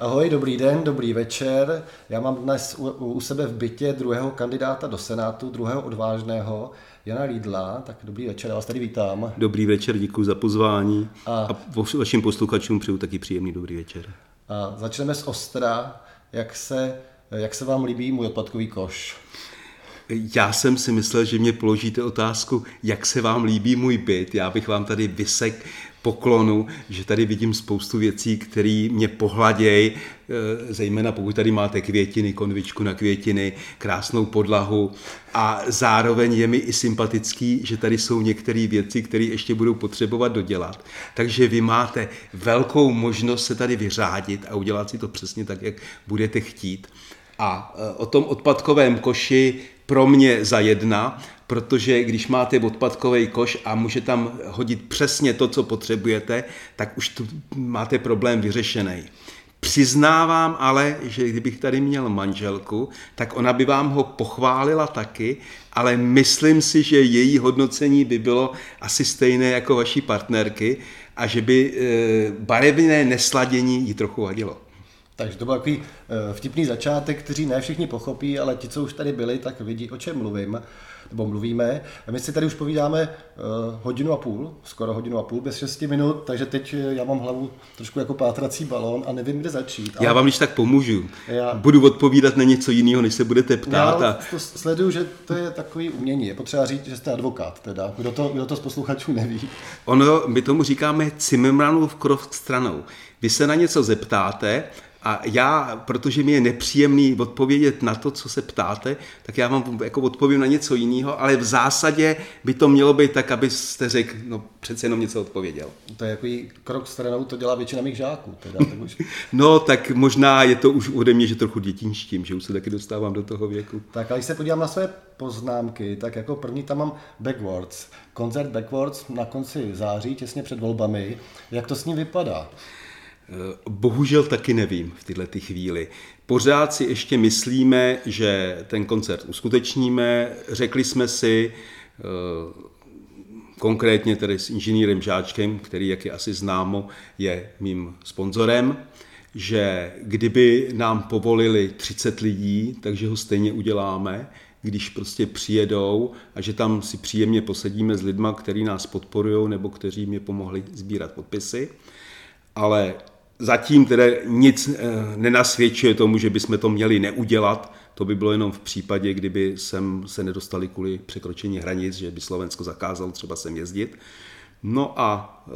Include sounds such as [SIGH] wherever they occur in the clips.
Ahoj, dobrý den, dobrý večer. Já mám dnes u, u sebe v bytě druhého kandidáta do Senátu, druhého odvážného, Jana Lídla. Tak dobrý večer, já vás tady vítám. Dobrý večer, děkuji za pozvání a, a vašim posluchačům přeju taky příjemný dobrý večer. A začneme z Ostra. Jak se, jak se vám líbí můj odpadkový koš? Já jsem si myslel, že mě položíte otázku, jak se vám líbí můj byt. Já bych vám tady vysek poklonu, že tady vidím spoustu věcí, které mě pohladějí, eh, zejména pokud tady máte květiny, konvičku na květiny, krásnou podlahu a zároveň je mi i sympatický, že tady jsou některé věci, které ještě budou potřebovat dodělat. Takže vy máte velkou možnost se tady vyřádit a udělat si to přesně tak, jak budete chtít. A eh, o tom odpadkovém koši pro mě za jedna, protože když máte odpadkový koš a může tam hodit přesně to, co potřebujete, tak už tu máte problém vyřešený. Přiznávám ale, že kdybych tady měl manželku, tak ona by vám ho pochválila taky, ale myslím si, že její hodnocení by bylo asi stejné jako vaší partnerky a že by e, barevné nesladění jí trochu vadilo. Takže to byl takový eh, vtipný začátek, kteří ne všichni pochopí, ale ti, co už tady byli, tak vidí, o čem mluvím, nebo mluvíme. My si tady už povídáme uh, hodinu a půl, skoro hodinu a půl, bez šesti minut, takže teď eh, já mám hlavu trošku jako pátrací balón a nevím, kde začít. Já vám když tak pomůžu. Já... Budu odpovídat na něco jiného, než se budete ptát. Já a... to sleduju, že to je takový umění. Je potřeba říct, že jste advokát, teda. Kdo to, kdo to z posluchačů neví. Ono, my tomu říkáme Zimmermanův krok stranou. Vy se na něco zeptáte a já, protože mi je nepříjemný odpovědět na to, co se ptáte, tak já vám jako odpovím na něco jiného, ale v zásadě by to mělo být tak, abyste řekl, no přece jenom něco odpověděl. To je jako krok stranou, to dělá většina mých žáků. Teda, tak už... [LAUGHS] no, tak možná je to už ode mě, že trochu dětinštím, že už se taky dostávám do toho věku. Tak a když se podívám na své poznámky, tak jako první tam mám Backwards. Koncert Backwards na konci září, těsně před volbami. Jak to s ním vypadá? Eh, bohužel taky nevím v tyhle ty chvíli. Pořád si ještě myslíme, že ten koncert uskutečníme. Řekli jsme si, eh, konkrétně tedy s inženýrem Žáčkem, který, jak je asi známo, je mým sponzorem, že kdyby nám povolili 30 lidí, takže ho stejně uděláme, když prostě přijedou a že tam si příjemně posedíme s lidma, kteří nás podporují nebo kteří mě pomohli sbírat podpisy. Ale Zatím teda nic eh, nenasvědčuje tomu, že bychom to měli neudělat. To by bylo jenom v případě, kdyby sem se nedostali kvůli překročení hranic, že by Slovensko zakázalo třeba sem jezdit. No a e,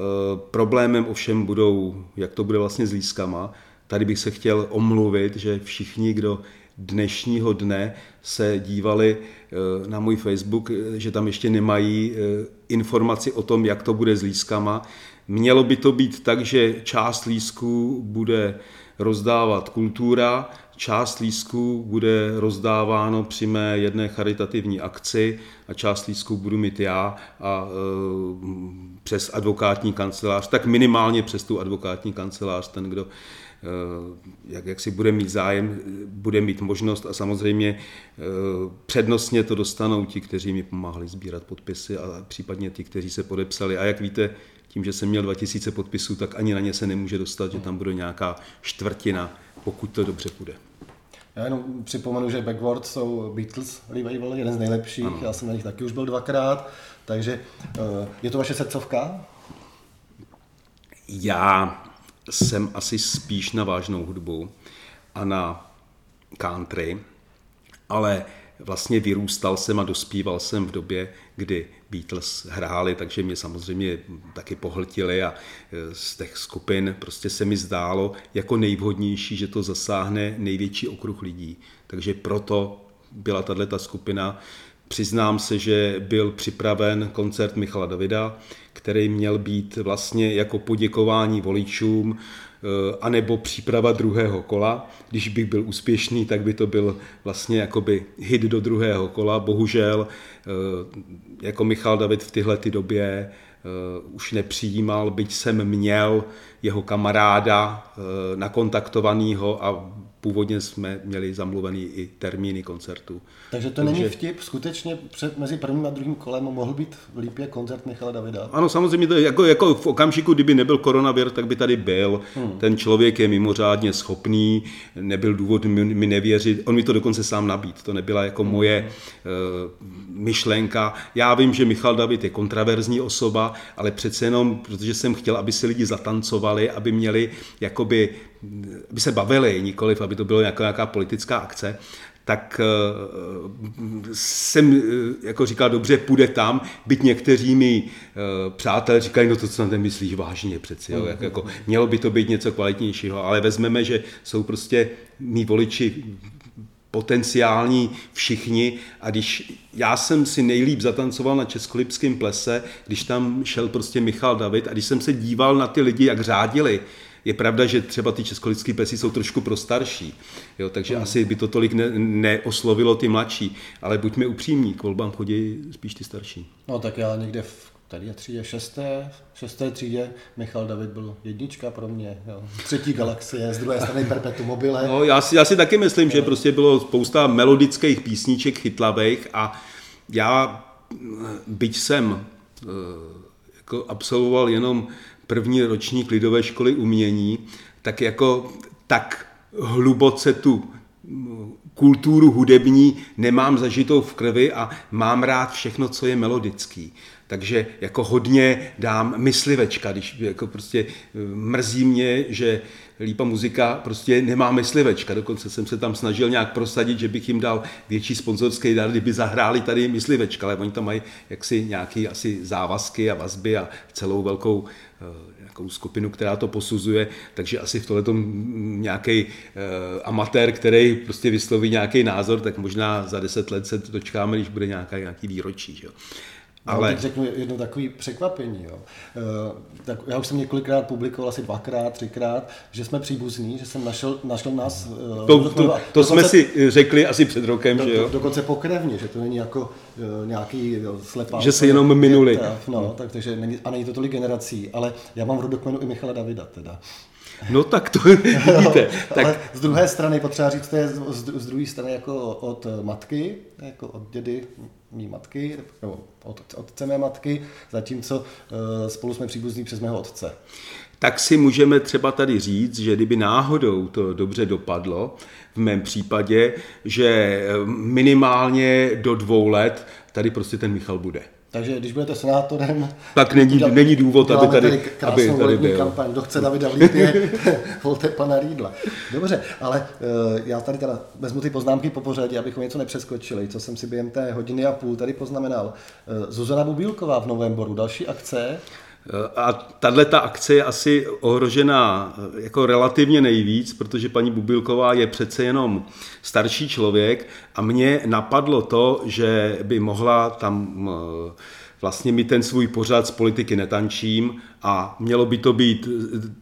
problémem ovšem budou, jak to bude vlastně s lískama. Tady bych se chtěl omluvit, že všichni, kdo dnešního dne se dívali e, na můj Facebook, že tam ještě nemají e, informaci o tom, jak to bude s lískama, Mělo by to být tak, že část lísků bude rozdávat kultura, část lísků bude rozdáváno při mé jedné charitativní akci a část lísků budu mít já a e, přes advokátní kancelář, tak minimálně přes tu advokátní kancelář, ten, kdo jak, jak si bude mít zájem, bude mít možnost a samozřejmě e, přednostně to dostanou ti, kteří mi pomáhali sbírat podpisy a případně ti, kteří se podepsali. A jak víte, tím, že jsem měl 2000 podpisů, tak ani na ně se nemůže dostat, že tam bude nějaká čtvrtina, pokud to dobře půjde. Já jenom připomenu, že Backward jsou Beatles Revival, jeden z nejlepších, ano. já jsem na nich taky už byl dvakrát, takže eh, je to vaše srdcovka? Já jsem asi spíš na vážnou hudbu a na country, ale vlastně vyrůstal jsem a dospíval jsem v době, kdy Beatles hráli, takže mě samozřejmě taky pohltili a e, z těch skupin prostě se mi zdálo jako nejvhodnější, že to zasáhne největší okruh lidí. Takže proto byla tato skupina. Přiznám se, že byl připraven koncert Michala Davida, který měl být vlastně jako poděkování voličům Eh, anebo příprava druhého kola. Když bych byl úspěšný, tak by to byl vlastně jakoby hit do druhého kola. Bohužel eh, jako Michal David v tyhle ty době eh, už nepřijímal, byť jsem měl jeho kamaráda nakontaktovaného a původně jsme měli zamluvený i termíny koncertů. Takže to Takže... není vtip, skutečně před, mezi prvním a druhým kolem mohl být v Lípě koncert Michala Davida? Ano, samozřejmě, to jako, jako v okamžiku, kdyby nebyl koronavir, tak by tady byl. Hmm. Ten člověk je mimořádně schopný, nebyl důvod mi nevěřit, on mi to dokonce sám nabít, to nebyla jako hmm. moje uh, myšlenka. Já vím, že Michal David je kontraverzní osoba, ale přece jenom, protože jsem chtěl, aby si lidi zatancovali, aby měli jakoby aby se bavili, nikoliv, aby to bylo nějaká, nějaká politická akce, tak uh, jsem uh, jako říkal, dobře, půjde tam, byť někteří mi uh, přátelé říkají, no to co na myslíš vážně přeci, jo, jak, jako, mělo by to být něco kvalitnějšího, ale vezmeme, že jsou prostě mý voliči potenciální všichni a když já jsem si nejlíp zatancoval na českolipském plese, když tam šel prostě Michal David a když jsem se díval na ty lidi, jak řádili, je pravda, že třeba ty českolidské plesy jsou trošku pro starší, jo, takže mm. asi by to tolik ne, neoslovilo ty mladší, ale buďme upřímní, k volbám chodí spíš ty starší. No tak já někde v tady je třídě šesté, šesté třídě Michal David byl jednička pro mě, jo. třetí galaxie, z druhé strany Perpetuum mobile. No, já, si, já si taky myslím, že prostě bylo spousta melodických písniček chytlavých a já, byť jsem eh, jako absolvoval jenom první ročník lidové školy umění, tak jako tak hluboce tu kulturu hudební nemám zažitou v krvi a mám rád všechno, co je melodický. Takže jako hodně dám myslivečka, když jako prostě eh, mrzí mě, že Lípa muzika prostě nemá myslivečka. Dokonce jsem se tam snažil nějak prosadit, že bych jim dal větší sponzorský dar, kdyby zahráli tady myslivečka, ale oni tam mají jaksi nějaké asi závazky a vazby a celou velkou nějakou skupinu, která to posuzuje, takže asi v tohle nějaký uh, amatér, který prostě vysloví nějaký názor, tak možná za deset let se dočkáme, když bude nějaká, nějaký výročí. Že? Ale... Já teď řeknu jedno takové překvapení. Jo. E, tak já už jsem několikrát publikoval, asi dvakrát, třikrát, že jsme příbuzní, že jsem našel, našel nás... E, to, to, to, to jsme si řekli asi před rokem, do, že jo? Do, dokonce pokrevně, že to není jako e, nějaký jo, slepá... Že se jenom minuli. No, tak, takže není, a není to tolik generací, ale já mám v rodokmenu i Michala Davida teda. No tak to [LAUGHS] vidíte. [LAUGHS] tak... Ale z druhé strany, potřeba říct, to je z, druhé strany jako od matky, jako od dědy mý matky, nebo od otce mé matky, zatímco eh, spolu jsme příbuzní přes mého otce. Tak si můžeme třeba tady říct, že kdyby náhodou to dobře dopadlo, v mém případě, že eh, minimálně do dvou let tady prostě ten Michal bude. Takže když budete senátorem... Tak není, udělá, není důvod, aby tady, tady aby tady byl. kampaň. Kdo chce Davida Lípě, [LAUGHS] volte pana Rídla. Dobře, ale uh, já tady teda vezmu ty poznámky po pořadě, abychom něco nepřeskočili, co jsem si během té hodiny a půl tady poznamenal. Uh, Zuzana Bubílková v Novém Boru, další akce. A tahle ta akce je asi ohrožená jako relativně nejvíc, protože paní Bubilková je přece jenom starší člověk a mě napadlo to, že by mohla tam eh, vlastně mi ten svůj pořad z politiky netančím a mělo by to být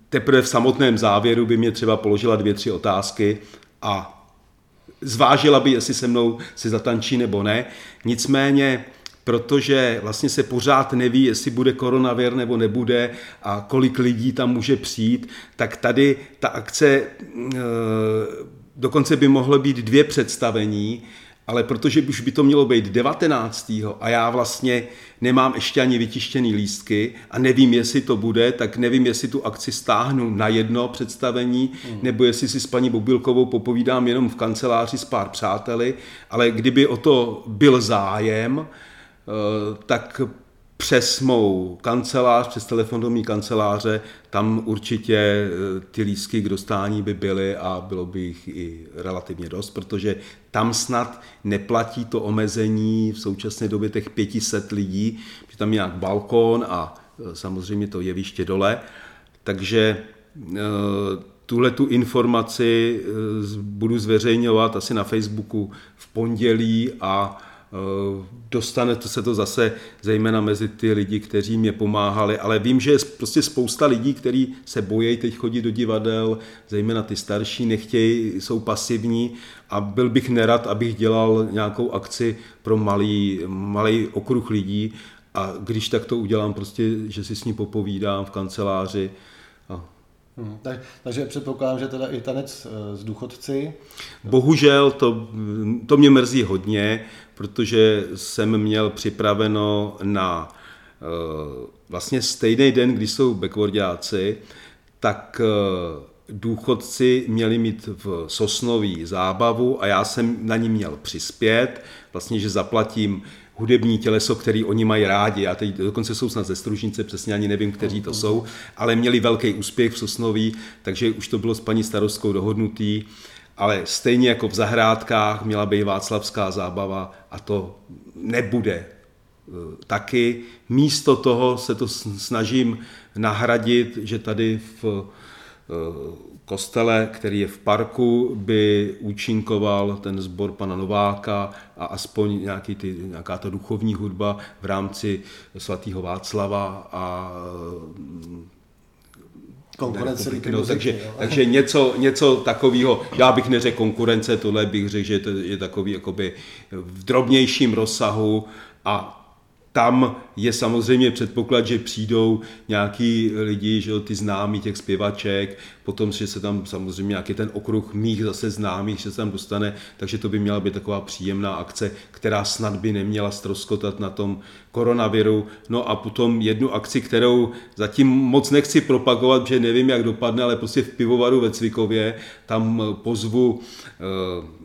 teprve v samotném závěru by mě třeba položila dvě, tři otázky a zvážila by, jestli se mnou si zatančí nebo ne. Nicméně protože vlastně se pořád neví, jestli bude koronavir nebo nebude a kolik lidí tam může přijít, tak tady ta akce e, dokonce by mohlo být dvě představení, ale protože už by to mělo být 19. a já vlastně nemám ještě ani vytištěný lístky a nevím, jestli to bude, tak nevím, jestli tu akci stáhnu na jedno představení, mm. nebo jestli si s paní Bobilkovou popovídám jenom v kanceláři s pár přáteli, ale kdyby o to byl zájem, Eh, tak přes mou kancelář, přes telefonový kanceláře, tam určitě eh, ty lístky k dostání by byly a bylo by jich i relativně dost, protože tam snad neplatí to omezení v současné době těch 500 lidí, že tam je nějak balkón a eh, samozřejmě to jeviště dole, takže tuhle tu informaci budu zveřejňovat asi na Facebooku v pondělí a Eh, dostane to se to zase zejména mezi ty lidi, kteří mě pomáhali, ale vím, že je prostě spousta lidí, kteří se bojí teď chodit do divadel, zejména ty starší nechtějí, jsou pasivní a byl bych nerad, abych dělal nějakou akci pro malý, malý okruh lidí. A když tak to udělám prostě, že si s ní popovídám v kanceláři a Hmm, tak, takže předpokládám, že teda i tanec s eh, důchodci. Bohužel to, to mě mrzí hodně, protože jsem měl připraveno na uh, vlastně stejný den, kdy jsou backwardiáci, tak uh, důchodci měli mít v Sosnový zábavu a já jsem na ní měl přispět, vlastně, že zaplatím hudební těleso, který oni mají rádi. A teď dokonce jsou snad ze Stružnice, přesně ani nevím, kteří to jsou, ale měli velký úspěch v Sosnoví, takže už to bylo s paní starostkou dohodnutý. Ale stejně jako v zahrádkách měla být Václavská zábava a to nebude e, taky. Místo toho se to snažím nahradit, že tady v e, kostele, který je v parku, by účinkoval ten sbor pana Nováka a aspoň nějaký ty, nějaká ta duchovní hudba v rámci svatého Václava a konkurence no, muziky, takže, jo. takže něco, něco takového, já bych neřekl konkurence, tohle bych řekl, že to je takový jakoby v drobnějším rozsahu a tam je samozřejmě předpoklad, že přijdou nějaký lidi, že jo, ty známí těch zpěvaček, potom, že se tam samozřejmě nějaký ten okruh mých zase známých, že se tam dostane, takže to by měla být taková příjemná akce, která snad by neměla stroskotat na tom koronaviru. No a potom jednu akci, kterou zatím moc nechci propagovat, že nevím, jak dopadne, ale prostě v pivovaru ve Cvikově tam pozvu eh,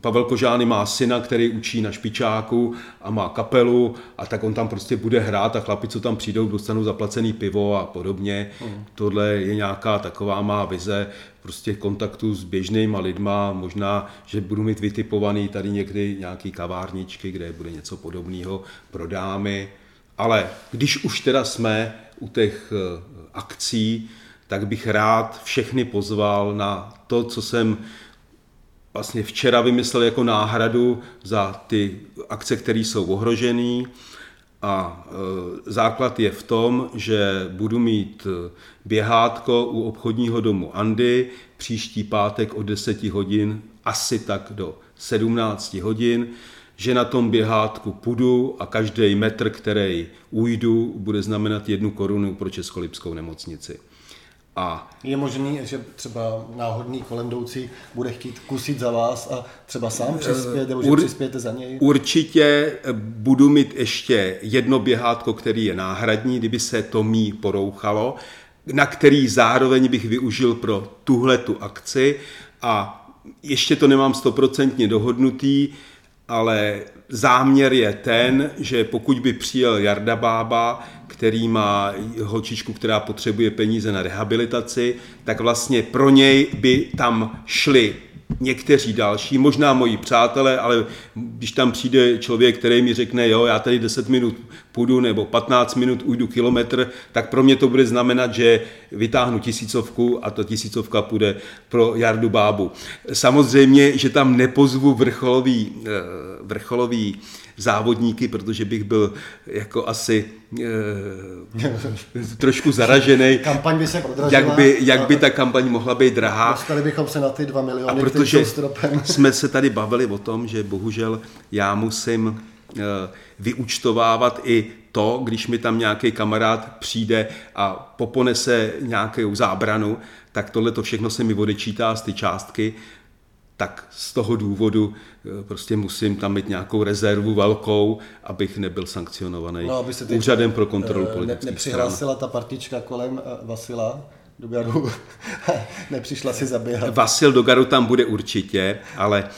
Pavel Kožány má syna, který učí na špičáku a má kapelu a tak on tam prostě bude hrát a chlapi, co tam přijdou, dostanou zaplacený pivo a podobně. Mm. Tohle je nějaká taková má vize prostě kontaktu s běžnýma lidma, možná, že budu mít vytipovaný tady někdy nějaký kavárničky, kde bude něco podobného pro dámy. Ale když už teda jsme u těch eh, akcí, tak bych rád všechny pozval na to, co jsem vlastně včera vymyslel jako náhradu za ty akce, které jsou ohrožené. A e, základ je v tom, že budu mít e, běhátko u obchodního domu Andy příští pátek od 10 hodin, asi tak do 17 hodin, že na tom běhátku půjdu a každý metr, který ujdu, bude znamenat jednu korunu pro Českolipskou nemocnici. A je možný, že třeba náhodný kolem jdoucí bude chtít kusit za vás a třeba sám eh, přispět, nebo že Ur, přispějete za něj? Určitě eh, budu mít ještě jedno běhátko, který je náhradní, kdyby se to mý porouchalo, na který zároveň bych využil pro tuhle tu akci a ještě to nemám stoprocentně dohodnutý, ale záměr je ten, že pokud by přijel Jarda Bába, který má holčičku, která potřebuje peníze na rehabilitaci, tak vlastně pro něj by tam šli někteří další, možná moji přátelé, ale když tam přijde člověk, který mi řekne, jo, já tady 10 minut půjdu nebo 15 minut ujdu kilometr, tak pro mě to bude znamenat, že vytáhnu tisícovku a to tisícovka půjde pro Jardu Bábu. Samozřejmě, že tam nepozvu vrcholový, eh, vrcholový závodníky, protože bych byl jako asi e, trošku zaražený. [LAUGHS] Kampaň by se Jak by, jak by ta kampaň mohla být drahá. Dostali bychom se na ty dva miliony, a protože [LAUGHS] jsme se tady bavili o tom, že bohužel já musím e, vyučtovávat i to, když mi tam nějaký kamarád přijde a poponese nějakou zábranu, tak tohle to všechno se mi odečítá z ty částky tak z toho důvodu eh, prostě musím tam mít nějakou rezervu velkou, abych nebyl sankcionovaný no, aby se úřadem pro kontrolu eh, politických ne, nepřihlásila ta partička kolem eh, Vasila Dogaru, [LAUGHS] nepřišla si zaběhat. Vasil Dogaru tam bude určitě, ale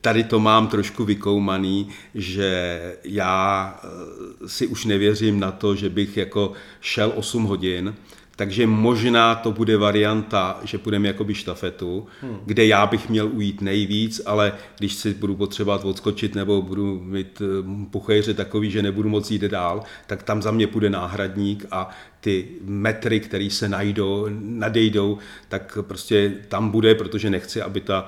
tady to mám trošku vykoumaný, že já si už nevěřím na to, že bych jako šel 8 hodin, takže možná to bude varianta, že půjdeme jakoby štafetu, hmm. kde já bych měl ujít nejvíc, ale když si budu potřebovat odskočit nebo budu mít eh, puchejře takový, že nebudu moc jít dál, tak tam za mě půjde náhradník a ty metry, které se najdou, nadejdou, tak prostě tam bude, protože nechci, aby ta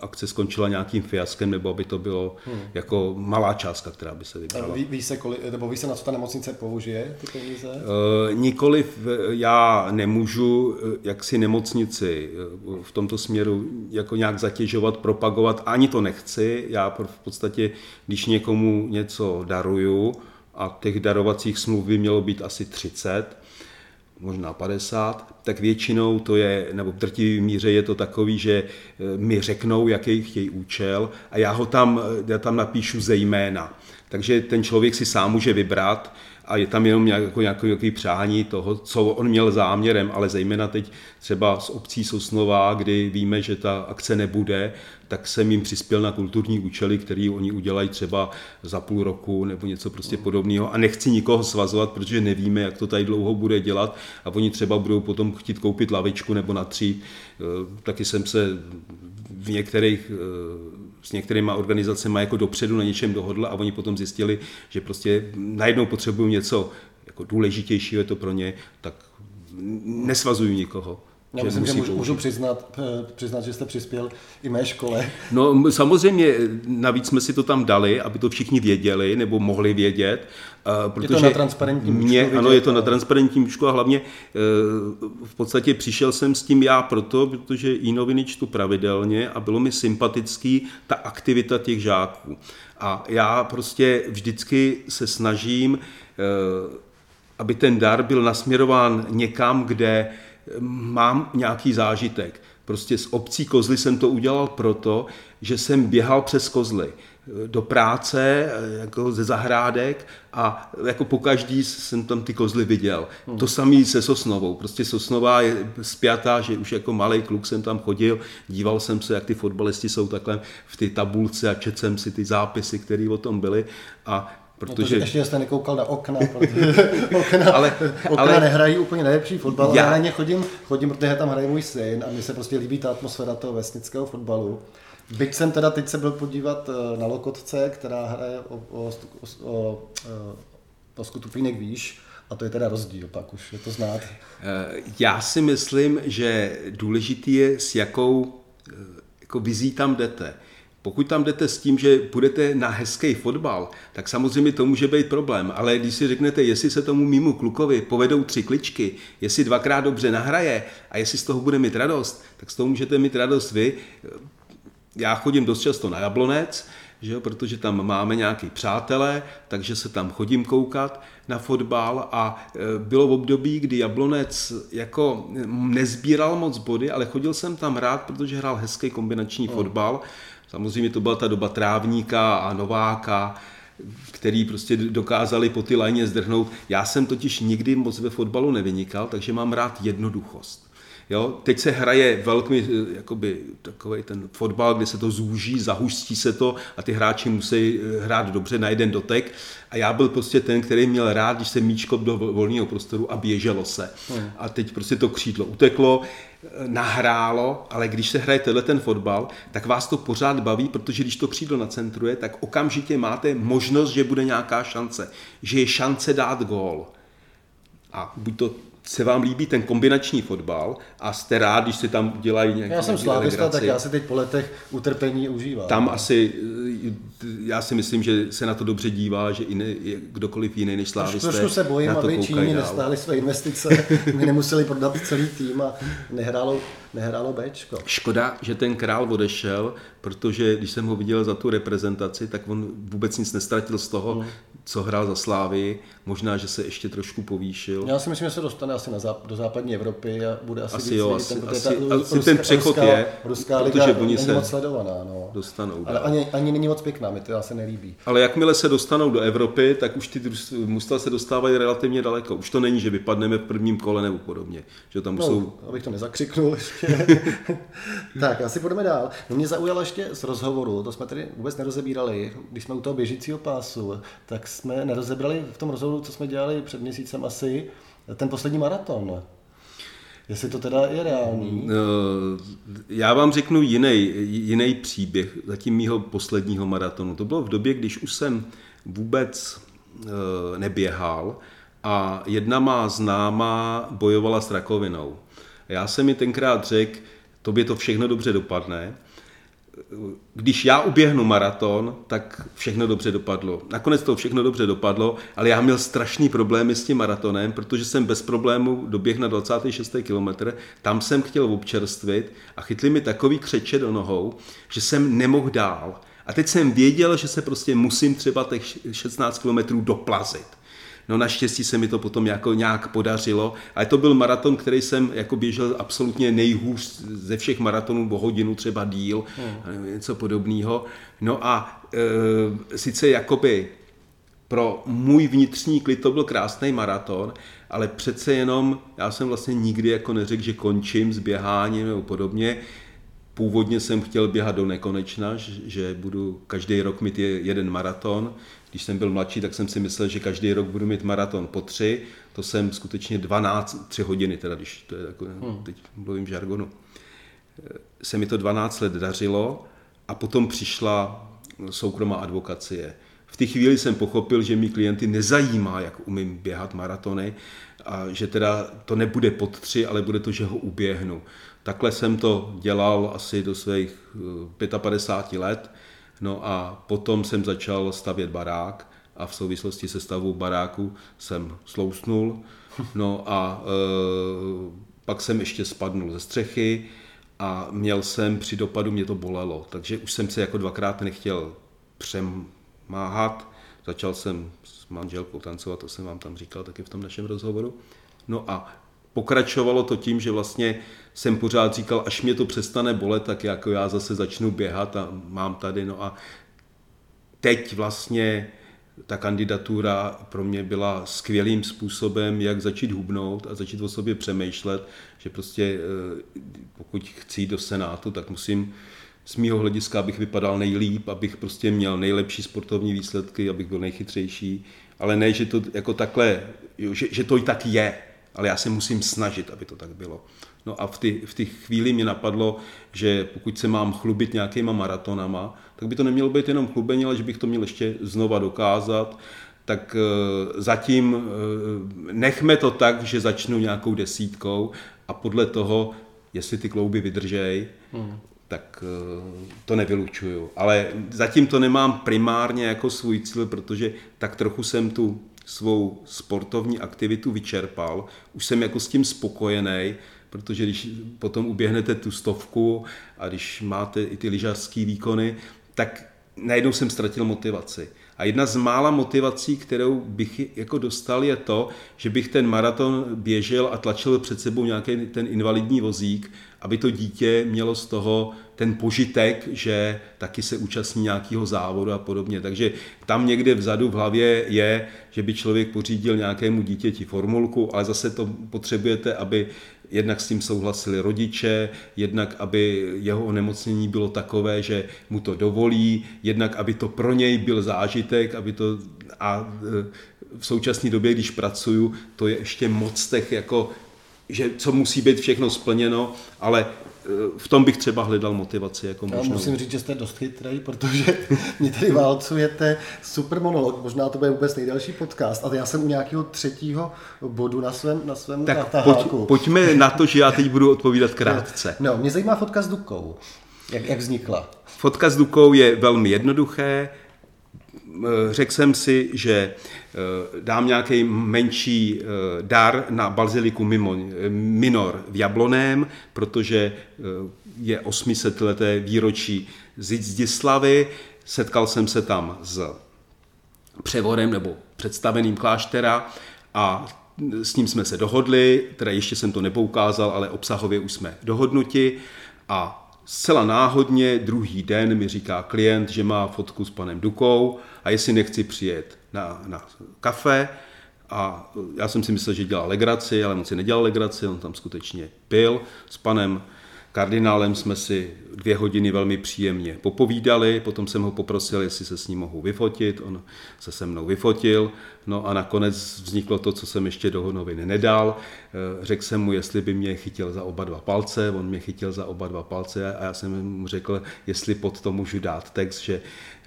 akce skončila nějakým fiaskem, nebo aby to bylo hmm. jako malá částka, která by se vybrala. Ví, ví, se, kolik, nebo ví se, na co ta nemocnice použije ty peníze? Uh, nikoliv, já nemůžu eh, jak si nemocnici eh, v tomto směru jako nějak zatěžovat, propagovat, ani to nechci. Já v podstatě, když někomu něco daruju, a těch darovacích smluv by mělo být asi 30, možná 50, tak většinou to je, nebo v drtivý míře je to takový, že eh, mi řeknou, jaký chtějí účel a já ho tam, já tam napíšu zejména. Takže ten člověk si sám může vybrat, a je tam jenom nějaký, nějaký, přání toho, co on měl záměrem, ale zejména teď třeba z obcí Sosnová, kdy víme, že ta akce nebude, tak jsem jim přispěl na kulturní účely, který oni udělají třeba za půl roku nebo něco prostě podobného. A nechci nikoho svazovat, protože nevíme, jak to tady dlouho bude dělat a oni třeba budou potom chtít koupit lavičku nebo na tři. Eh, taky jsem se v některých, eh, s některýma organizacemi jako dopředu na něčem dohodl a oni potom zjistili, že prostě najednou potřebují něco jako důležitějšího je to pro ně, tak nesvazují nikoho. Já myslím, že můžu, můžu přiznat, eh, přiznat, že jste přispěl i mé škole. [LAUGHS] No samozřejmě, navíc jsme si to tam dali, aby to všichni věděli, nebo mohli vědět. Protože je to na transparentním mě, vidět, Ano, je to na transparentním účtu a hlavně eh, v podstatě přišel jsem s tím já proto, protože i noviny čtu pravidelně a bylo mi sympatický ta aktivita těch žáků. A já prostě vždycky se snažím, eh, aby ten dar byl nasměrován někam, kde mám nějaký zážitek. Prostě z obcí kozly jsem to udělal proto, že jsem běhal přes kozly do práce, jako ze zahrádek a jako po každý jsem tam ty kozly viděl. Hmm. To samé se Sosnovou. Prostě Sosnová je spjatá, že už jako malý kluk jsem tam chodil, díval jsem se, jak ty fotbalisti jsou takhle v ty tabulce a četl jsem si ty zápisy, které o tom byly a Protože... No ještě jste nekoukal na okna, [LAUGHS] protože okna, ale, okna ale... nehrají úplně nejlepší fotbal, já... ale na ně chodím, chodím, protože tam hraje můj syn a mně se prostě líbí ta atmosféra toho vesnického fotbalu. Byť jsem teda teď se byl podívat eh, na Lokotce, která hraje o, o, o, o, o skutupínek výš, a to je teda rozdíl, pak už je to znát. Eh, já si myslím, že důležitý je, s jakou eh, jako vizí tam jdete. Pokud tam jdete s tím, že budete na hezký fotbal, tak samozřejmě to může být problém. Ale když si řeknete, jestli se tomu mimo klukovi povedou tři kličky, jestli dvakrát dobře nahraje a jestli z toho bude mít radost, tak z toho můžete mít radost vy. Já chodím dost často na Jablonec, že jo, protože tam máme nějaký přátelé, takže se tam chodím koukat na fotbal a e, bylo v období, kdy Jablonec jako nezbíral moc body, ale chodil jsem tam rád, protože hrál hezký kombinační hmm. fotbal Samozřejmě to byla ta doba Trávníka a Nováka, který prostě dokázali po ty lajně zdrhnout. Já jsem totiž nikdy moc ve fotbalu nevynikal, takže mám rád jednoduchost. Jo? Teď se hraje velmi eh, jakoby, takový ten fotbal, kde se to zúží, zahustí se to a ty hráči musí eh, hrát dobře na jeden dotek. A já byl prostě ten, který měl rád, když se míčko do volného prostoru a běželo se. Hmm. A teď prostě to křídlo uteklo, eh, nahrálo, ale když se hraje tenhle ten fotbal, tak vás to pořád baví, protože když to křídlo nacentruje, tak okamžitě máte možnost, že bude nějaká šance, že je šance dát gól. A buď to se vám líbí ten kombinační fotbal a jste rád, když se tam dělají nějaké Já jsem slávista, tak já si teď po letech utrpení užívám. Tam asi, já si myslím, že se na to dobře dívá, že jiný, kdokoliv jiný než slávisté Trošku se bojím, aby Číni nestáli své investice, my nemuseli prodat celý tým a nehrálo, nehrálo Bčko. Škoda, že ten král odešel, protože když jsem ho viděl za tu reprezentaci, tak on vůbec nic nestratil z toho, hmm co hrál za Slávy, možná, že se ještě trošku povýšil. Já si myslím, že se dostane asi na záp- do západní Evropy a bude asi, asi víc jo, asi, ten, asi, ta, asi ruská, ten přechod ruská, je, ruská liga protože oni se moc sledovaná. No. Dostanou. Ale ani, ani není moc pěkná, mi to se nelíbí. Ale jakmile se dostanou do Evropy, tak už ty mužstva se dostávají relativně daleko. Už to není, že vypadneme v prvním kole nebo podobně. Že tam no, jsou... abych to nezakřiknul ještě. [LAUGHS] tak, asi půjdeme dál. No mě zaujalo ještě z rozhovoru, to jsme tady vůbec nerozebírali, když jsme u toho běžícího pásu, tak jsme nerozebrali v tom rozhovoru, co jsme dělali před měsícem asi, ten poslední maraton. Jestli to teda je reálný? No, já vám řeknu jiný, jiný příběh zatím mýho posledního maratonu. To bylo v době, když už jsem vůbec eh, neběhal a jedna má známá bojovala s rakovinou. Já jsem mi tenkrát řekl, tobě to všechno dobře dopadne, když já uběhnu maraton, tak všechno dobře dopadlo. Nakonec to všechno dobře dopadlo, ale já měl strašný problémy s tím maratonem, protože jsem bez problému doběh na 26. kilometr, tam jsem chtěl občerstvit a chytli mi takový křeče do nohou, že jsem nemohl dál. A teď jsem věděl, že se prostě musím třeba těch 16 kilometrů doplazit. No naštěstí se mi to potom jako nějak podařilo, ale to byl maraton, který jsem jako běžel absolutně nejhůř ze všech maratonů, o hodinu třeba díl, hmm. něco podobného. No a e, sice jakoby pro můj vnitřní klid to byl krásný maraton, ale přece jenom já jsem vlastně nikdy jako neřekl, že končím s běháním nebo podobně. Původně jsem chtěl běhat do nekonečna, že budu každý rok mít jeden maraton. Když jsem byl mladší, tak jsem si myslel, že každý rok budu mít maraton po tři. To jsem skutečně 12, tři hodiny, teda když to je jako, hmm. teď mluvím v žargonu. Se mi to 12 let dařilo a potom přišla soukromá advokacie v té chvíli jsem pochopil, že mi klienty nezajímá, jak umím běhat maratony a že teda to nebude pod tři, ale bude to, že ho uběhnu. Takhle jsem to dělal asi do svých 55 eh, let. No a potom jsem začal stavět barák a v souvislosti se stavou baráku jsem slousnul. No a e, pak jsem ještě spadnul ze střechy a měl jsem při dopadu, mě to bolelo, takže už jsem se jako dvakrát nechtěl přem, máhat. Začal jsem s manželkou tancovat, to jsem vám tam říkal taky v tom našem rozhovoru. No a pokračovalo to tím, že vlastně jsem pořád říkal, až mě to přestane bolet, tak jako já zase začnu běhat a mám tady, no a teď vlastně ta kandidatura pro mě byla skvělým způsobem, jak začít hubnout a začít o sobě přemýšlet, že prostě eh, pokud chci do Senátu, tak musím z mýho hlediska, abych vypadal nejlíp, abych prostě měl nejlepší sportovní výsledky, abych byl nejchytřejší, ale ne, že to jako takhle, že, že to i tak je, ale já se musím snažit, aby to tak bylo. No a v té v chvíli mě napadlo, že pokud se mám chlubit nějakýma maratonama, tak by to nemělo být jenom chlubení, ale že bych to měl ještě znova dokázat, tak e, zatím e, nechme to tak, že začnu nějakou desítkou a podle toho, jestli ty klouby vydržej, hmm tak eh, to nevylučuju. Ale zatím to nemám primárně jako svůj cíl, protože tak trochu jsem tu svou sportovní aktivitu vyčerpal. Už jsem jako s tím spokojený, protože když potom uběhnete tu stovku a když máte i ty lyžařské výkony, tak najednou jsem ztratil motivaci. A jedna z mála motivací, kterou bych jako dostal, je to, že bych ten maraton běžel a tlačil před sebou nějaký ten invalidní vozík, aby to dítě mělo z toho ten požitek, že taky se účastní nějakého závodu a podobně. Takže tam někde vzadu v hlavě je, že by člověk pořídil nějakému dítěti formulku, ale zase to potřebujete, aby jednak s tím souhlasili rodiče, jednak aby jeho onemocnění bylo takové, že mu to dovolí, jednak aby to pro něj byl zážitek, aby to a e, v současné době, když pracuju, to je ještě moc těch jako že co musí být všechno splněno, ale v tom bych třeba hledal motivaci jako možnou. Já musím říct, že jste dost chytrý, protože [LAUGHS] mě tady válcujete super monolog, možná to bude vůbec nejdelší podcast, ale já jsem u nějakého třetího bodu na svém, na svém tak pojď, pojďme na to, že já teď budu odpovídat krátce. No, mě zajímá fotka s Dukou. Jak, jak vznikla? Fotka s Dukou je velmi jednoduché. Eh, řekl jsem si, že eh, dám nějaký menší eh, dar na baziliku Minor v Jabloném, protože je 800 leté výročí Zdislavy. Setkal jsem se tam s převodem nebo představeným kláštera a s ním jsme se dohodli, teda ještě jsem to nepoukázal, ale obsahově už jsme dohodnuti a Zcela náhodně druhý den mi říká klient, že má fotku s panem Dukou a jestli nechci přijet na, na kafe. A já jsem si myslel, že dělá legraci, ale on si nedělal legraci, on tam skutečně pil s panem kardinálem jsme si dvě hodiny velmi příjemně popovídali, potom jsem ho poprosil, jestli se s ním mohu vyfotit, on se se mnou vyfotil, no a nakonec vzniklo to, co jsem ještě do novin nedal. Eh, řekl jsem mu, jestli by mě chytil za oba dva palce, on mě chytil za oba dva palce a já jsem mu řekl, jestli pod to můžu dát text, že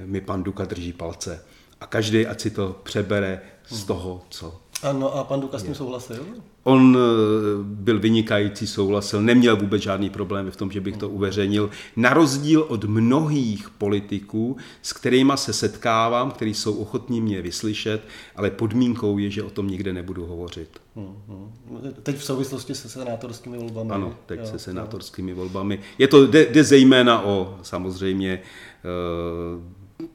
mi pan Duka drží palce. A každý, ať si to přebere z toho, co ano, a pan Duka s tím souhlasil? On eh, byl vynikající, souhlasil, neměl vůbec žádný problém v tom, že bych to uveřejnil. Na rozdíl od mnohých politiků, s kterými se setkávám, kteří jsou ochotní mě vyslyšet, ale podmínkou je, že o tom nikde nebudu hovořit. Hmm, Teď v souvislosti se senátorskými volbami. Ano, teď jo, se senátorskými jo. volbami. Je to, jde, jde zejména o samozřejmě uh,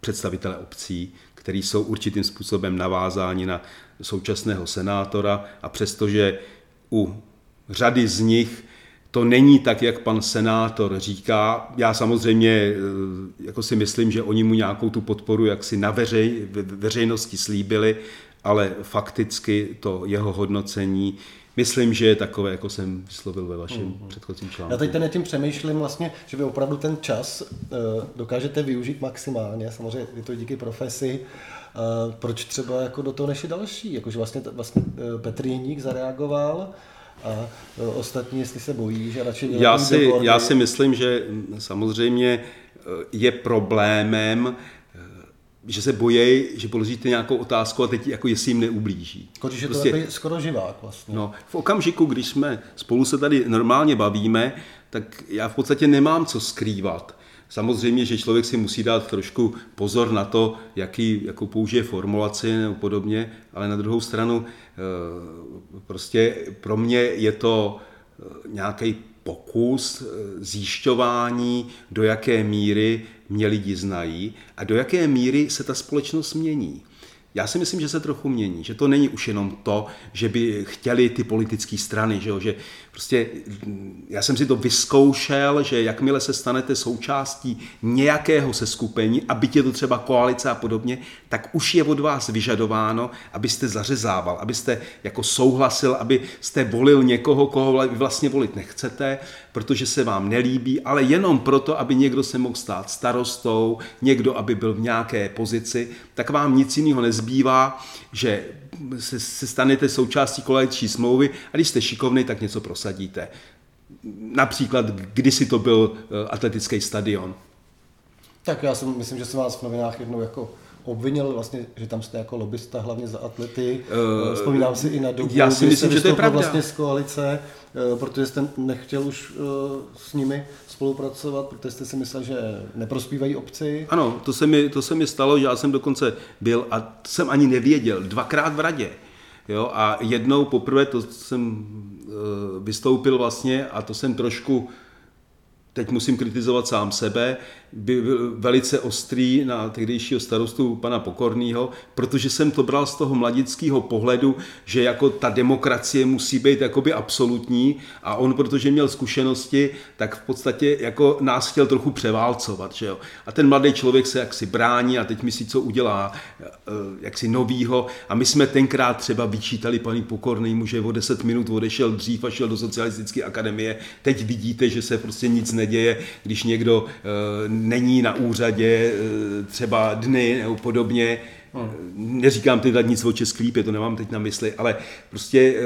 představitele obcí, který jsou určitým způsobem navázáni na současného senátora a přestože u řady z nich to není tak, jak pan senátor říká. Já samozřejmě eh, jako si myslím, že oni mu nějakou tu podporu jaksi na veřej, veřejnosti slíbili, ale fakticky to jeho hodnocení myslím, že je takové, jako jsem vyslovil ve vašem mm-hmm. předchozím článku. Já teď ten tím přemýšlím vlastně, že vy opravdu ten čas uh, dokážete využít maximálně, samozřejmě je to díky profesi, uh, proč třeba jako do toho nešli další, jakože vlastně, vlastně uh, Petr Jeník zareagoval, a ostatní, jestli se bojí, že radši... Já si, já si myslím, že samozřejmě je problémem že se bojí, že položíte nějakou otázku a teď jako jestli jim neublíží. Když je to prostě, skoro živák vlastně. No, v okamžiku, když jsme spolu se tady normálně bavíme, tak já v podstatě nemám co skrývat. Samozřejmě, že člověk si musí dát trošku pozor na to, jaký, jakou použije formulaci nebo podobně, ale na druhou stranu eh, prostě pro mě je to eh, nějaký pokus eh, zjišťování, do jaké míry mě lidi znají a do jaké míry se ta společnost mění. Já si myslím, že se trochu mění, že to není už jenom to, že by chtěli ty politické strany, že, jo? že prostě já jsem si to vyzkoušel, že jakmile se stanete součástí nějakého seskupení, a byť je to třeba koalice a podobně, tak už je od vás vyžadováno, abyste zařezával, abyste jako souhlasil, abyste volil někoho, koho vy vlastně volit nechcete, protože se vám nelíbí, ale jenom proto, aby někdo se mohl stát starostou, někdo, aby byl v nějaké pozici, tak vám nic jiného nezbývá, že se, se stanete součástí koaliční smlouvy a když jste šikovný, tak něco prosadíte. Například, kdysi to byl eh, atletický stadion. Tak já si myslím, že jsem vás v novinách jednou jako obvinil vlastně, že tam jste jako lobbysta hlavně za atlety. Uh, Vzpomínám si i na dobu, já si myslím, že to je pravda. vlastně z koalice, eh, protože jste nechtěl už s nimi spolupracovat, protože jste si myslel, že neprospívají obci. Ano, to se mi, to se mi stalo, že já jsem dokonce byl a jsem ani nevěděl, dvakrát v radě. Jo, a jednou poprvé to jsem vystoupil vlastně a to jsem trošku teď musím kritizovat sám sebe, byl velice ostrý na tehdejšího starostu pana Pokorného, protože jsem to bral z toho mladického pohledu, že jako ta demokracie musí být jakoby absolutní a on, protože měl zkušenosti, tak v podstatě jako nás chtěl trochu převálcovat. Že jo? A ten mladý člověk se jaksi brání a teď myslí, co udělá eh, jaksi novýho. A my jsme tenkrát třeba vyčítali paní Pokornýmu, že o 10 minut odešel dřív a šel do socialistické akademie. Teď vidíte, že se prostě nic neděje, když někdo eh, není na úřadě eh, třeba dny nebo podobně. Hmm. Neříkám teď nic o Česklípě, to nemám teď na mysli, ale prostě eh,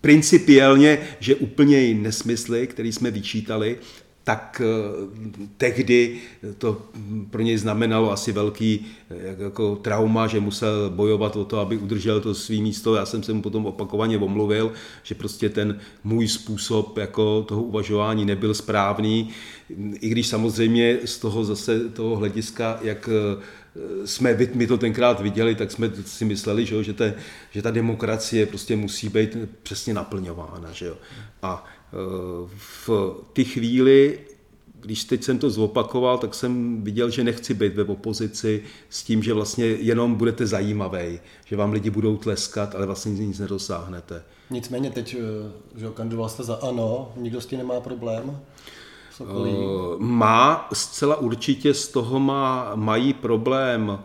principiálně, že úplně nesmysly, které jsme vyčítali, tak eh, tehdy to pro něj znamenalo asi velký jako trauma, že musel bojovat o to, aby udržel to svý místo. Já jsem se mu potom opakovaně omluvil, že prostě ten můj způsob jako toho uvažování nebyl správný, i když samozřejmě z toho zase toho hlediska, jak eh, jsme my to tenkrát viděli, tak jsme si mysleli, že, že, te, že ta demokracie prostě musí být přesně naplňována. Že jo. A eh, v ty chvíli, když teď jsem to zopakoval, tak jsem viděl, že nechci být ve opozici s tím, že vlastně jenom budete zajímavý, že vám lidi budou tleskat, ale vlastně nic nedosáhnete. Nicméně teď, eh, že kandidoval jste za ANO, nikdo s tím nemá problém? Sokolí. Eh, má, zcela určitě z toho má, mají problém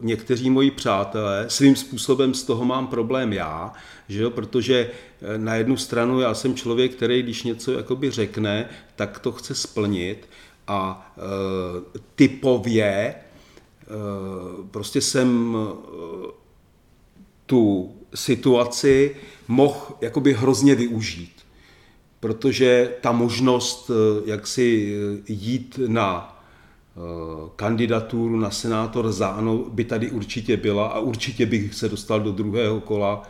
někteří moji přátelé, svým způsobem z toho mám problém já, že jo? protože eh, na jednu stranu já jsem člověk, který když něco jakoby řekne, tak to chce splnit a e, typově e, prostě jsem e, tu situaci mohl jakoby hrozně využít protože ta možnost, eh, jak si eh, jít na eh, kandidaturu na senátor za ANO by tady určitě byla a určitě bych se dostal do druhého kola,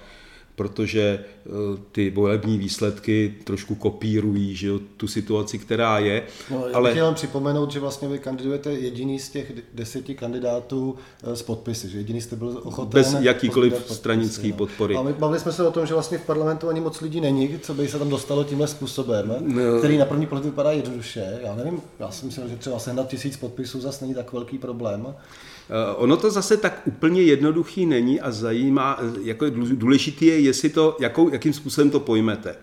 protože eh, ty volební výsledky trošku kopírují že jo, tu situaci, která je. No, ale... chtěl připomenout, že vlastně vy kandidujete jediný z těch deseti kandidátů s podpisy, že jediný jste byl ochoten... Bez jakýkoliv podpisy, stranický no. podpory. A my bavili jsme se o tom, že vlastně v parlamentu ani moc lidí není, co by se tam dostalo tímhle způsobem, no. který na první pohled vypadá jednoduše. Já nevím, já si myslím, že třeba sehnat tisíc podpisů zase není tak velký problém. Eh, ono to zase tak úplně jednoduchý není a zajímá, eh, jako důležitý je, jestli to, jakou, jakým způsobem to pojmete.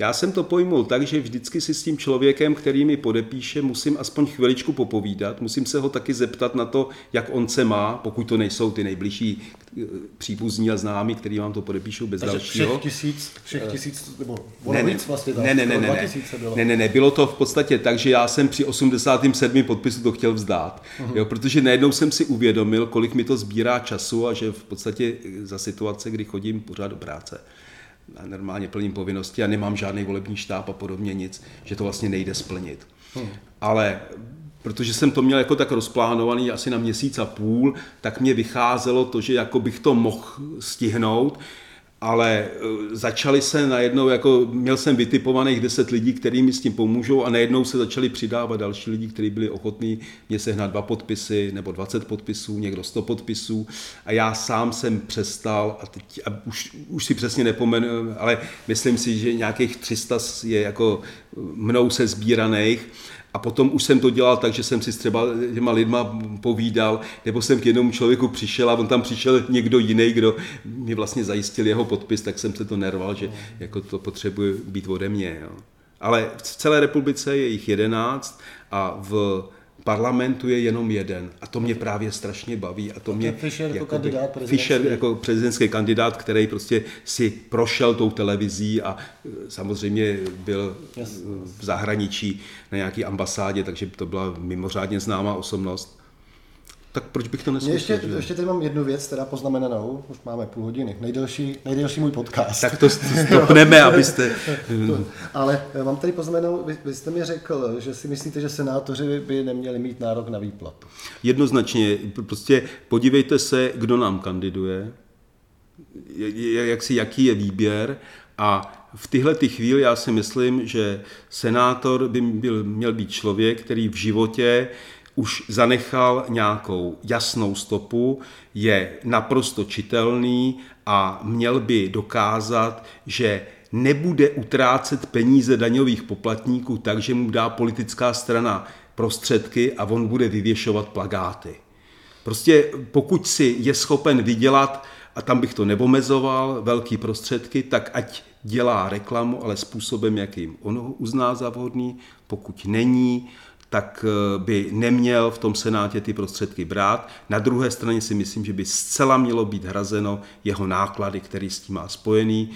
Já jsem to pojmul tak, že vždycky si s tím člověkem, který mi podepíše, musím aspoň chviličku popovídat, musím se ho taky zeptat na to, jak on se má, pokud to nejsou ty nejbližší eh, příbuzní a známí, který vám to podepíšou bez Takže dalšího. Všech tisíc, všech eh, tisíc, nebo ne, ne, vlastně tam, ne, ne, ne, ne, ne, ne, ne, bylo to v podstatě tak, že já jsem při 87. podpisu to chtěl vzdát, uh-huh. jo, protože najednou jsem si uvědomil, kolik mi to sbírá času a že v podstatě za situace, kdy chodím pořád do práce, normálně plním povinnosti a nemám žádný volební štáb a podobně nic, že to vlastně nejde splnit. Hmm. Ale protože jsem to měl jako tak rozplánovaný asi na měsíc a půl, tak mě vycházelo to, že jako bych to mohl stihnout, ale e, začali se najednou, jako měl jsem vytipovaných 10 lidí, kteří mi s tím pomůžou a najednou se začali přidávat další lidi, kteří byli ochotní mě sehnat dva podpisy nebo 20 podpisů, někdo 100 podpisů. A já sám jsem přestal a, teď, a už, už si přesně nepomenu, ale myslím si, že nějakých 300 je jako mnou se sbíraných a potom už jsem to dělal tak, že jsem si třeba těma lidma povídal, nebo jsem k jednomu člověku přišel a on tam přišel někdo jiný, kdo mi vlastně zajistil jeho podpis, tak jsem se to nerval, že jako to potřebuje být ode mě. Jo. Ale v celé republice je jich jedenáct a v parlamentu je jenom jeden a to mě právě strašně baví. A to mě, Fischer jako, kandidát Fischer jako prezidentský kandidát, který prostě si prošel tou televizí a e, samozřejmě byl yes. v zahraničí na nějaké ambasádě, takže to byla mimořádně známá osobnost tak proč bych to neslyšel? Ještě, že? ještě tady mám jednu věc, teda poznamenanou, už máme půl hodiny, nejdelší, nejdelší můj podcast. Tak to stopneme, [LAUGHS] abyste... Ale eh, mám tady poznamenou, vy, vy jste mi řekl, že si myslíte, že senátoři by neměli mít nárok na výplatu. Jednoznačně, prostě podívejte se, kdo nám kandiduje, jak si, jaký je výběr a v tyhle ty chvíli já si myslím, že senátor by byl, měl být člověk, který v životě už zanechal nějakou jasnou stopu, je naprosto čitelný a měl by dokázat, že nebude utrácet peníze daňových poplatníků tak, že mu dá politická strana prostředky a on bude vyvěšovat plagáty. Prostě pokud si je schopen vydělat, a tam bych to neomezoval, velký prostředky, tak ať dělá reklamu, ale způsobem, jakým on uzná za vhodný. Pokud není, tak eh, by neměl v tom senátě ty prostředky brát. Na druhé straně si myslím, že by zcela mělo být hrazeno jeho náklady, který s tím má spojený,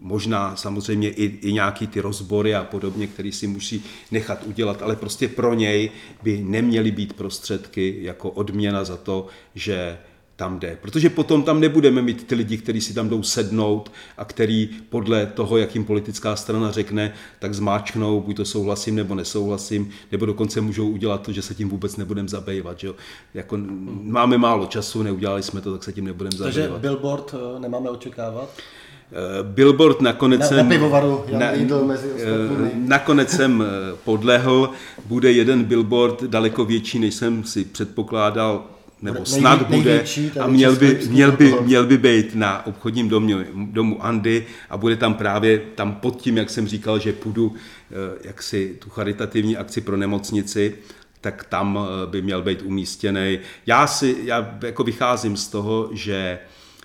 možná samozřejmě i, i nějaký ty rozbory a podobně, který si musí nechat udělat, ale prostě pro něj by neměly být prostředky jako odměna za to, že tam jde. Protože potom tam nebudeme mít ty lidi, kteří si tam jdou sednout a který podle toho, jak jim politická strana řekne, tak zmáčknou, buď to souhlasím nebo nesouhlasím, nebo dokonce můžou udělat to, že se tím vůbec nebudeme zabývat. Že? Jako, máme málo času, neudělali jsme to, tak se tím nebudeme zabývat. Takže billboard eh, nemáme očekávat? Eh, billboard nakonec na, jsem, na pivovaru, na, mezi eh, nakonec jsem podlehl, bude jeden billboard daleko větší, než jsem si předpokládal nebo snad bude a měl by, měl, by, měl by být na obchodním domě, domu Andy a bude tam právě tam pod tím, jak jsem říkal, že půjdu eh, jak si tu charitativní akci pro nemocnici, tak tam eh, by měl být umístěný. Já si, já jako vycházím z toho, že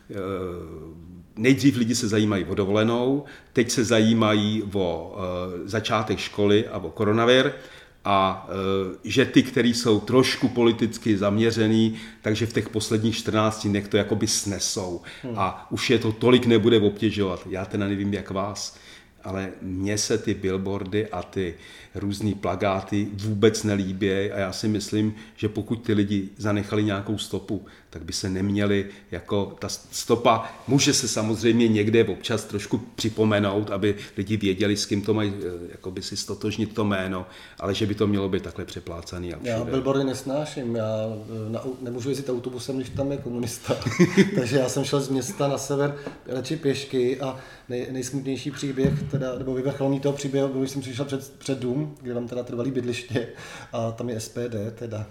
eh, nejdřív lidi se zajímají o dovolenou, teď se zajímají o začátek školy a o koronavir, a e, že ty, který jsou trošku politicky zaměřený, takže v těch posledních 14 dnech to jakoby snesou hmm. a už je to tolik nebude obtěžovat. Já teda nevím, jak vás, ale mně se ty billboardy a ty různé plagáty vůbec nelíbí a já si myslím, že pokud ty lidi zanechali nějakou stopu, tak by se neměli jako ta stopa, může se samozřejmě někde občas trošku připomenout, aby lidi věděli, s kým to mají, eh, jako by si stotožnit to jméno, ale že by to mělo být takhle přeplácaný. A já billboardy nesnáším, já eh, na, nemůžu jezdit autobusem, když tam je komunista. [LAUGHS] Takže já jsem šel z města na sever radši pěšky a nej, nejsmutnější příběh, teda, nebo vyvrcholný toho příběhu, když jsem přišel před, před dům, kde tam teda trvalý bydliště a tam je SPD teda.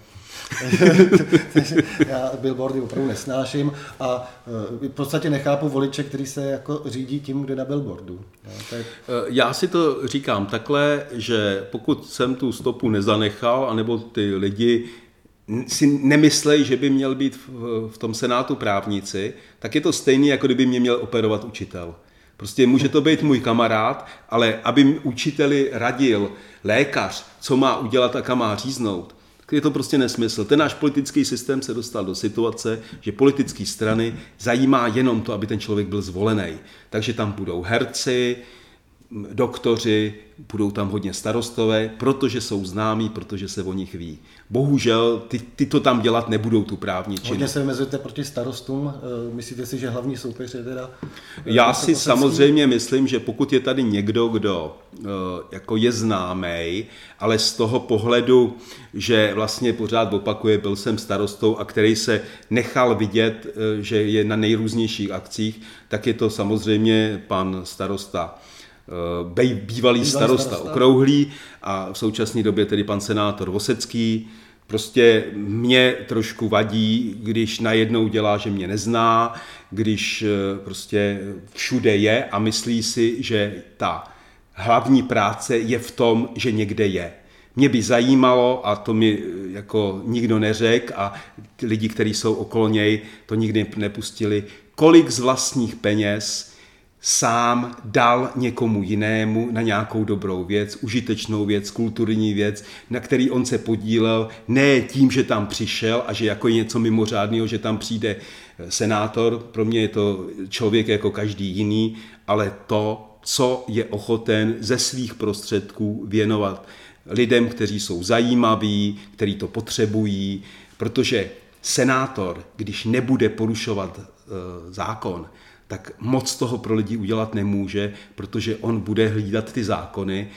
[LAUGHS] já billboardy opravdu nesnáším a eh, v podstatě nechápu voliče, který se jako řídí tím, kde na billboardu. Eh, já si to říkám takhle, že pokud jsem tu stopu nezanechal, anebo ty lidi si nemyslej, že by měl být v tom senátu právníci, tak je to stejný, jako kdyby mě měl operovat učitel. Prostě může to být můj kamarád, ale aby učiteli radil lékař, co má udělat a kam má říznout, je to prostě nesmysl. Ten náš politický systém se dostal do situace, že politické strany zajímá jenom to, aby ten člověk byl zvolený. Takže tam budou herci, doktoři, budou tam hodně starostové, protože jsou známí, protože se o nich ví. Bohužel ty, ty to tam dělat nebudou, tu právní činnost. Hodně se vymezujete proti starostům. Eh, myslíte si, že hlavní soupeř je teda... Eh, Já si samozřejmě myslím, že pokud je tady někdo, kdo eh, jako je známý, ale z toho pohledu, že vlastně pořád opakuje, byl jsem starostou a který se nechal vidět, že je na nejrůznějších akcích, tak je to samozřejmě pan starosta bývalý, bývalý starosta, starosta Okrouhlý a v současné době tedy pan senátor Vosecký. Prostě mě trošku vadí, když najednou dělá, že mě nezná, když eh, prostě všude je a myslí si, že ta hlavní práce je v tom, že někde je. Mě by zajímalo, a to mi eh, jako nikdo neřekl a lidi, kteří jsou okolo něj, to nikdy nepustili, kolik z vlastních peněz sám dal někomu jinému na nějakou dobrou věc, užitečnou věc, kulturní věc, na který on se podílel, ne tím, že tam přišel a že jako něco mimořádného, že tam přijde eh, senátor, pro mě je to člověk jako každý jiný, ale to, co je ochoten ze svých prostředků věnovat lidem, kteří jsou zajímaví, kteří to potřebují, protože senátor, když nebude porušovat e, zákon, tak moc toho pro lidi udělat nemůže, protože on bude hlídat ty zákony.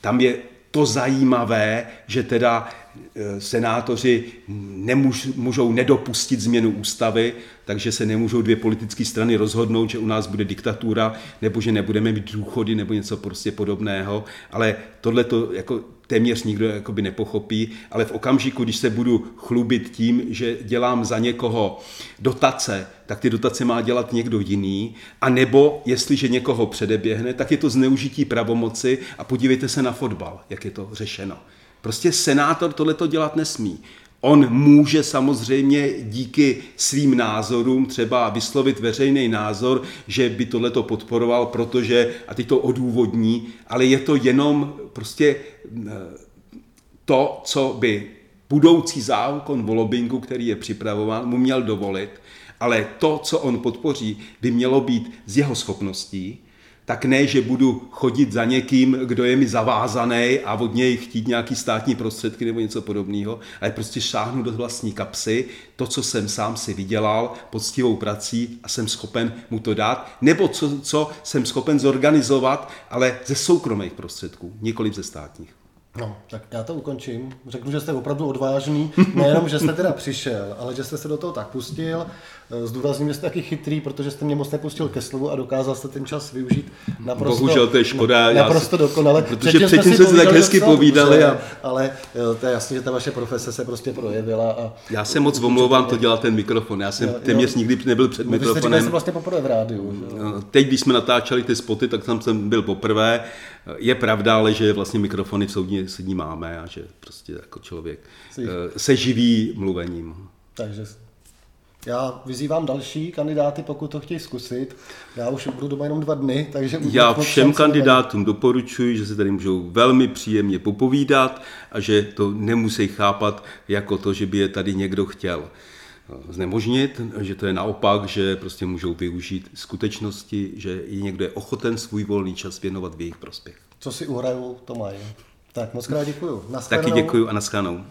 Tam je to zajímavé, že teda e, senátoři nemůžou nedopustit změnu ústavy, takže se nemůžou dvě politické strany rozhodnout, že u nás bude diktatura, nebo že nebudeme mít důchody, nebo něco prostě podobného. Ale tohle to jako téměř nikdo jakoby nepochopí, ale v okamžiku, když se budu chlubit tím, že dělám za někoho dotace, tak ty dotace má dělat někdo jiný, a nebo jestliže někoho předeběhne, tak je to zneužití pravomoci a podívejte se na fotbal, jak je to řešeno. Prostě senátor tohleto dělat nesmí. On může samozřejmě díky svým názorům třeba vyslovit veřejný názor, že by tohleto podporoval, protože, a teď to odůvodní, ale je to jenom prostě eh, to, co by budoucí zákon o lobbingu, který je připravován, mu měl dovolit, ale to, co on podpoří, by mělo být z jeho schopností, tak ne, že budu chodit za někým, kdo je mi zavázaný a od něj chtít nějaký státní prostředky nebo něco podobného, ale prostě šáhnu do vlastní kapsy, to, co jsem sám si vydělal poctivou prací a jsem schopen mu to dát, nebo co, co jsem schopen zorganizovat, ale ze soukromých prostředků, nikoli ze státních. No, tak já to ukončím. Řeknu, že jste opravdu odvážný. [LAUGHS] Nejenom, že jste teda přišel, ale že jste se do toho tak pustil. Zdůrazním, že jste taky chytrý, protože jste mě moc nepustil ke slovu a dokázal jste ten čas využít naprosto, Bohužel to je škoda. Naprosto dokonale. Protože předtím jsme si tak hezky povídali. A... Ale to je jasné, že ta vaše profese se prostě projevila. A... Já se moc omlouvám, to dělal ten mikrofon. Já jsem jo, téměř jo. nikdy nebyl před mikrofonem. Vy jste vlastně poprvé v rádiu. Že? No, teď, když jsme natáčeli ty spoty, tak tam jsem byl poprvé. Je pravda, ale že vlastně mikrofony v soudní, soudní máme a že prostě jako člověk eh, se živí mluvením. Takže já vyzývám další kandidáty, pokud to chtějí zkusit. Já už budu doma jenom dva dny, takže... Já všem kandidátům tady. doporučuji, že se tady můžou velmi příjemně popovídat a že to nemusí chápat jako to, že by je tady někdo chtěl znemožnit, že to je naopak, že prostě můžou využít skutečnosti, že i někdo je ochoten svůj volný čas věnovat v jejich prospěch. Co si uhrajou, to mají. Tak moc krát děkuju. Taky děkuju a naschledanou.